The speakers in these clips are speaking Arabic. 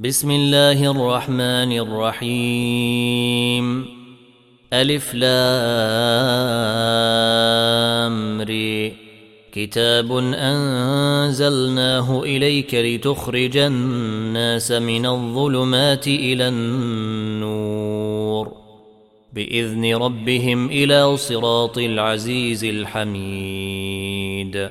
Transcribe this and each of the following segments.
بسم الله الرحمن الرحيم. ألف لام ري كتاب أنزلناه إليك لتخرج الناس من الظلمات إلى النور. بإذن ربهم إلى صراط العزيز الحميد.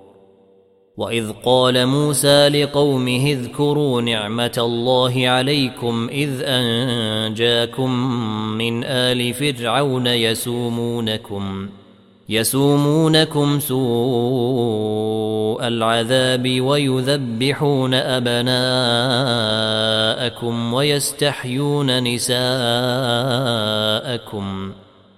واذ قال موسى لقومه اذكروا نعمه الله عليكم اذ انجاكم من ال فرعون يسومونكم يسومونكم سوء العذاب ويذبحون ابناءكم ويستحيون نساءكم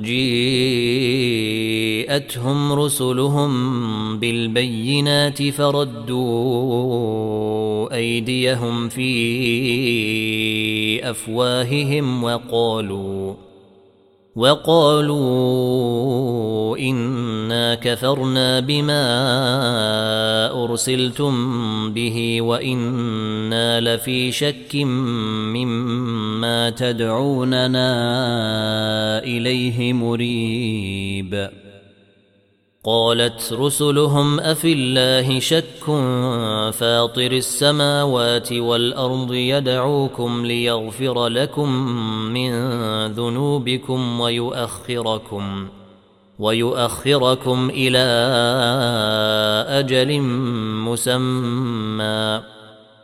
جيءتهم رسلهم بالبينات فردوا أيديهم في أفواههم وقالوا وقالوا إنا كفرنا بما أرسلتم به وإنا لفي شك مما تدعوننا إليه مريب. قالت رسلهم أفي الله شك فاطر السماوات والأرض يدعوكم ليغفر لكم من ذنوبكم ويؤخركم ويؤخركم إلى أجل مسمى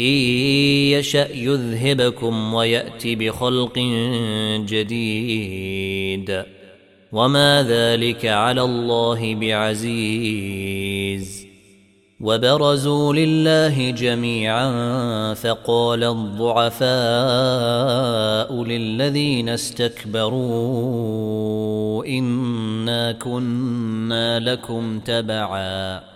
إن يشأ يذهبكم ويأتي بخلق جديد. وما ذلك على الله بعزيز. وبرزوا لله جميعا فقال الضعفاء للذين استكبروا إنا كنا لكم تبعاً.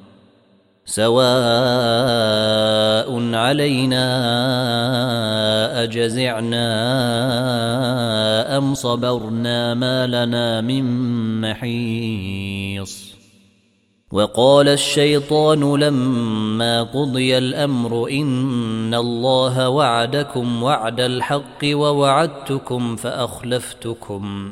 سواء علينا أجزعنا أم صبرنا ما لنا من محيص. وقال الشيطان لما قضي الأمر إن الله وعدكم وعد الحق ووعدتكم فأخلفتكم.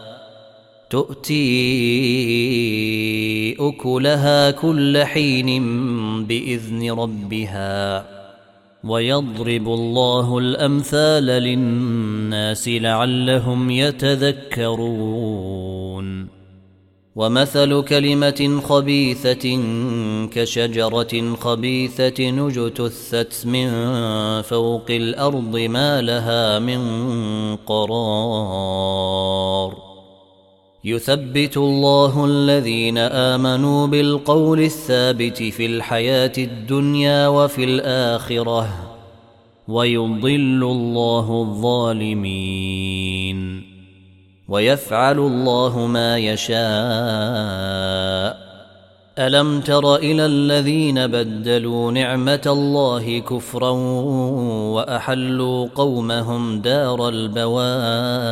تؤتي أكلها كل حين بإذن ربها ويضرب الله الأمثال للناس لعلهم يتذكرون ومثل كلمة خبيثة كشجرة خبيثة اجتثت من فوق الأرض ما لها من قرار يثبت الله الذين آمنوا بالقول الثابت في الحياة الدنيا وفي الآخرة ويضل الله الظالمين ويفعل الله ما يشاء. ألم تر إلى الذين بدلوا نعمة الله كفرا وأحلوا قومهم دار البوار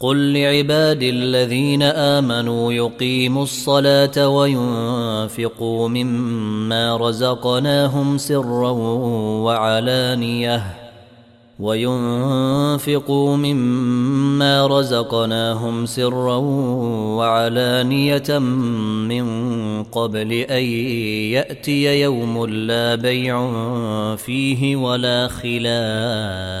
قل لعباد الذين امنوا يقيموا الصلاه وينفقوا مما رزقناهم سرا وعلانيه وينفقوا مما رزقناهم سرا وعلانيه من قبل ان ياتي يوم لا بيع فيه ولا خلال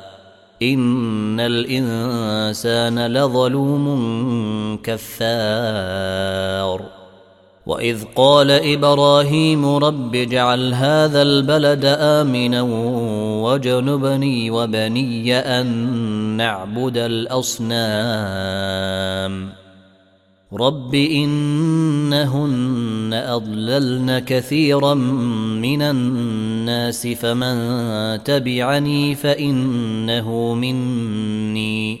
ان الانسان لظلوم كفار. واذ قال إبراهيم رب اجعل هذا البلد امنا وجنبني وبني ان نعبد الاصنام. رب انهن اضللن كثيرا من الناس فمن تبعني فانه مني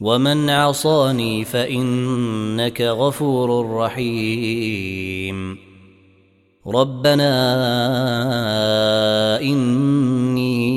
ومن عصاني فانك غفور رحيم ربنا اني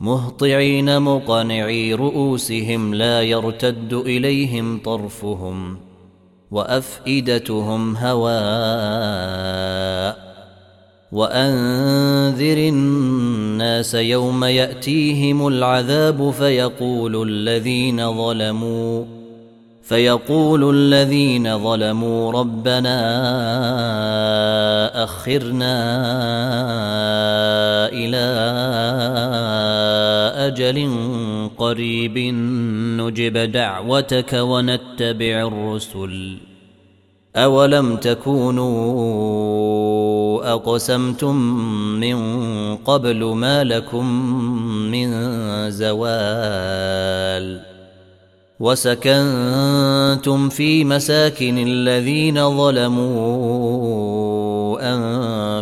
مهطعين مقنعي رؤوسهم لا يرتد إليهم طرفهم وأفئدتهم هواء. وأنذر الناس يوم يأتيهم العذاب فيقول الذين ظلموا فيقول الذين ظلموا ربنا اخرنا إلى أجل قريب نجب دعوتك ونتبع الرسل. أولم تكونوا أقسمتم من قبل ما لكم من زوال؟ وسكنتم في مساكن الذين ظلموا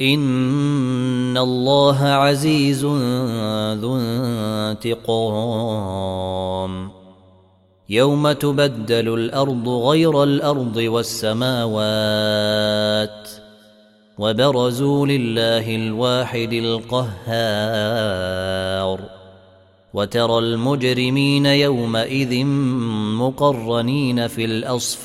ان الله عزيز ذو انتقام. يوم تبدل الأرض غير الأرض والسماوات وبرزوا لله الواحد القهار. وترى المجرمين يومئذ مقرنين في الاصفاد.